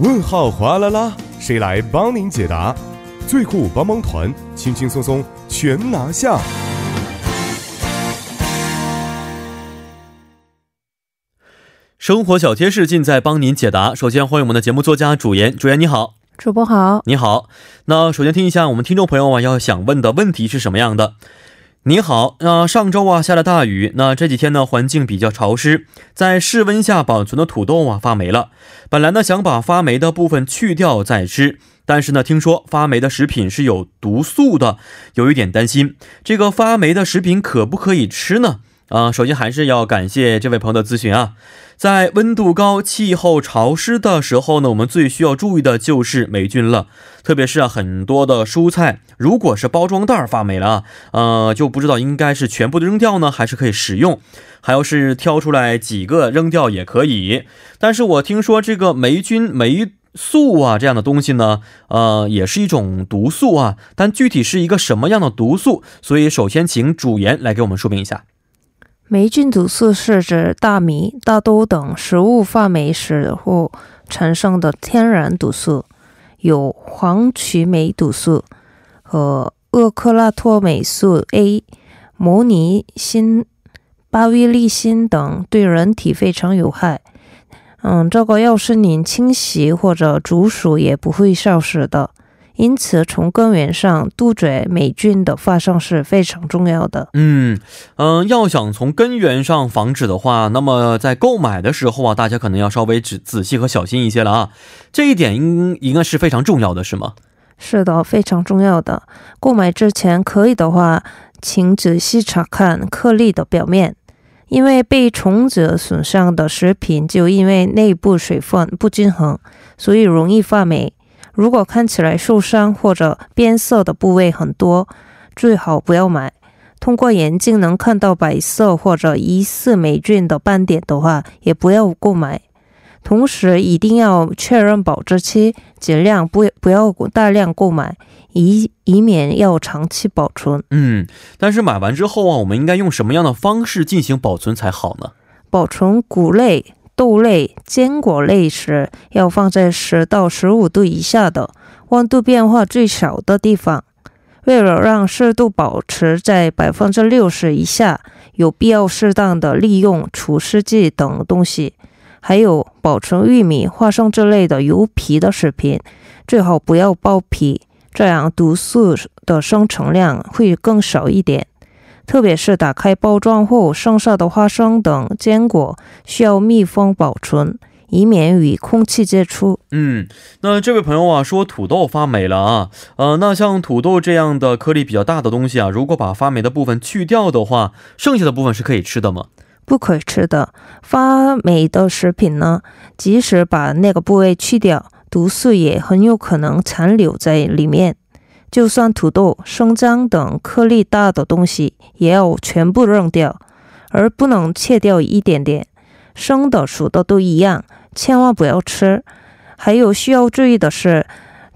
问号哗啦啦，谁来帮您解答？最酷帮帮团，轻轻松松全拿下。生活小贴士尽在帮您解答。首先欢迎我们的节目作家主言，主言你好，主播好，你好。那首先听一下我们听众朋友啊要想问的问题是什么样的？你好，那上周啊下了大雨，那这几天呢环境比较潮湿，在室温下保存的土豆啊发霉了。本来呢想把发霉的部分去掉再吃，但是呢听说发霉的食品是有毒素的，有一点担心，这个发霉的食品可不可以吃呢？啊，首先还是要感谢这位朋友的咨询啊。在温度高、气候潮湿的时候呢，我们最需要注意的就是霉菌了。特别是啊，很多的蔬菜，如果是包装袋发霉了啊，呃，就不知道应该是全部的扔掉呢，还是可以食用，还要是挑出来几个扔掉也可以。但是我听说这个霉菌、霉素啊这样的东西呢，呃，也是一种毒素啊，但具体是一个什么样的毒素？所以首先请主研来给我们说明一下。霉菌毒素是指大米、大豆等食物发霉时或产生的天然毒素，有黄曲霉毒素和厄克拉托霉素 A、摩尼辛、巴威利辛等，对人体非常有害。嗯，这个要是您清洗或者煮熟，也不会消失的。因此，从根源上杜绝霉菌的发生是非常重要的。嗯嗯，要想从根源上防止的话，那么在购买的时候啊，大家可能要稍微仔仔细和小心一些了啊。这一点应应该是非常重要的，是吗？是的，非常重要的。购买之前，可以的话，请仔细查看颗粒的表面，因为被虫子损伤的食品就因为内部水分不均衡，所以容易发霉。如果看起来受伤或者变色的部位很多，最好不要买。通过眼镜能看到白色或者疑似霉菌的斑点的话，也不要购买。同时一定要确认保质期，尽量不不要大量购买，以以免要长期保存。嗯，但是买完之后啊，我们应该用什么样的方式进行保存才好呢？保存谷类。豆类、坚果类时，要放在十到十五度以下的温度变化最小的地方。为了让湿度保持在百分之六十以下，有必要适当的利用除湿剂等东西。还有，保存玉米、花生之类的油皮的食品，最好不要剥皮，这样毒素的生成量会更少一点。特别是打开包装后剩下的花生等坚果，需要密封保存，以免与空气接触。嗯，那这位朋友啊，说土豆发霉了啊，呃，那像土豆这样的颗粒比较大的东西啊，如果把发霉的部分去掉的话，剩下的部分是可以吃的吗？不可以吃的。发霉的食品呢，即使把那个部位去掉，毒素也很有可能残留在里面。就算土豆、生姜等颗粒大的东西，也要全部扔掉，而不能切掉一点点。生的、熟的都一样，千万不要吃。还有需要注意的是，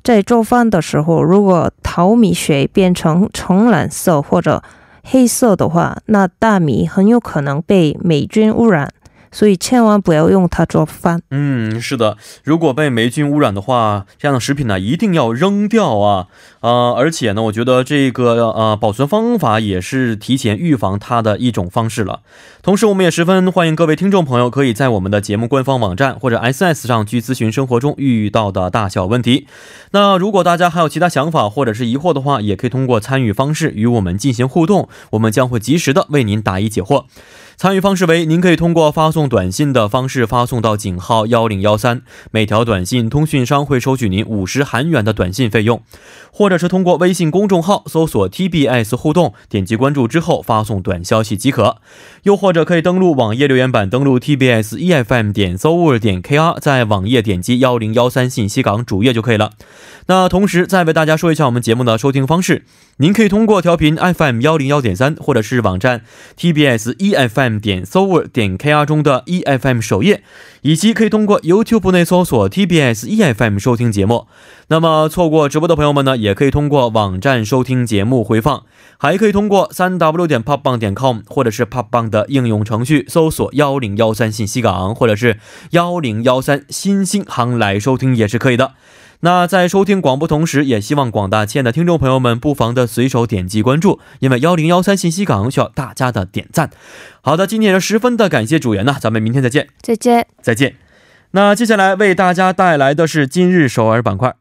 在做饭的时候，如果淘米水变成橙蓝色或者黑色的话，那大米很有可能被霉菌污染。所以千万不要用它做饭。嗯，是的，如果被霉菌污染的话，这样的食品呢一定要扔掉啊！呃，而且呢，我觉得这个呃保存方法也是提前预防它的一种方式了。同时，我们也十分欢迎各位听众朋友可以在我们的节目官方网站或者 S S 上去咨询生活中遇到的大小问题。那如果大家还有其他想法或者是疑惑的话，也可以通过参与方式与我们进行互动，我们将会及时的为您答疑解惑。参与方式为：您可以通过发送短信的方式发送到井号幺零幺三，每条短信通讯商会收取您五十韩元的短信费用；或者是通过微信公众号搜索 TBS 互动，点击关注之后发送短消息即可；又或者可以登录网页留言板，登录 TBS EFM 点 s o u r 点 KR，在网页点击幺零幺三信息港主页就可以了。那同时再为大家说一下我们节目的收听方式，您可以通过调频 FM 幺零幺点三，或者是网站 TBS EFM 点 s o v e r 点 KR 中的 EFM 首页，以及可以通过 YouTube 内搜索 TBS EFM 收听节目。那么错过直播的朋友们呢，也可以通过网站收听节目回放，还可以通过三 W 点 popbang 点 com 或者是 popbang 的应用程序搜索幺零幺三信息港，或者是幺零幺三新星航来收听也是可以的。那在收听广播同时，也希望广大亲爱的听众朋友们不妨的随手点击关注，因为幺零幺三信息港需要大家的点赞。好的，今天也是十分的感谢主人呢，咱们明天再见，再见。再见。那接下来为大家带来的是今日首尔板块。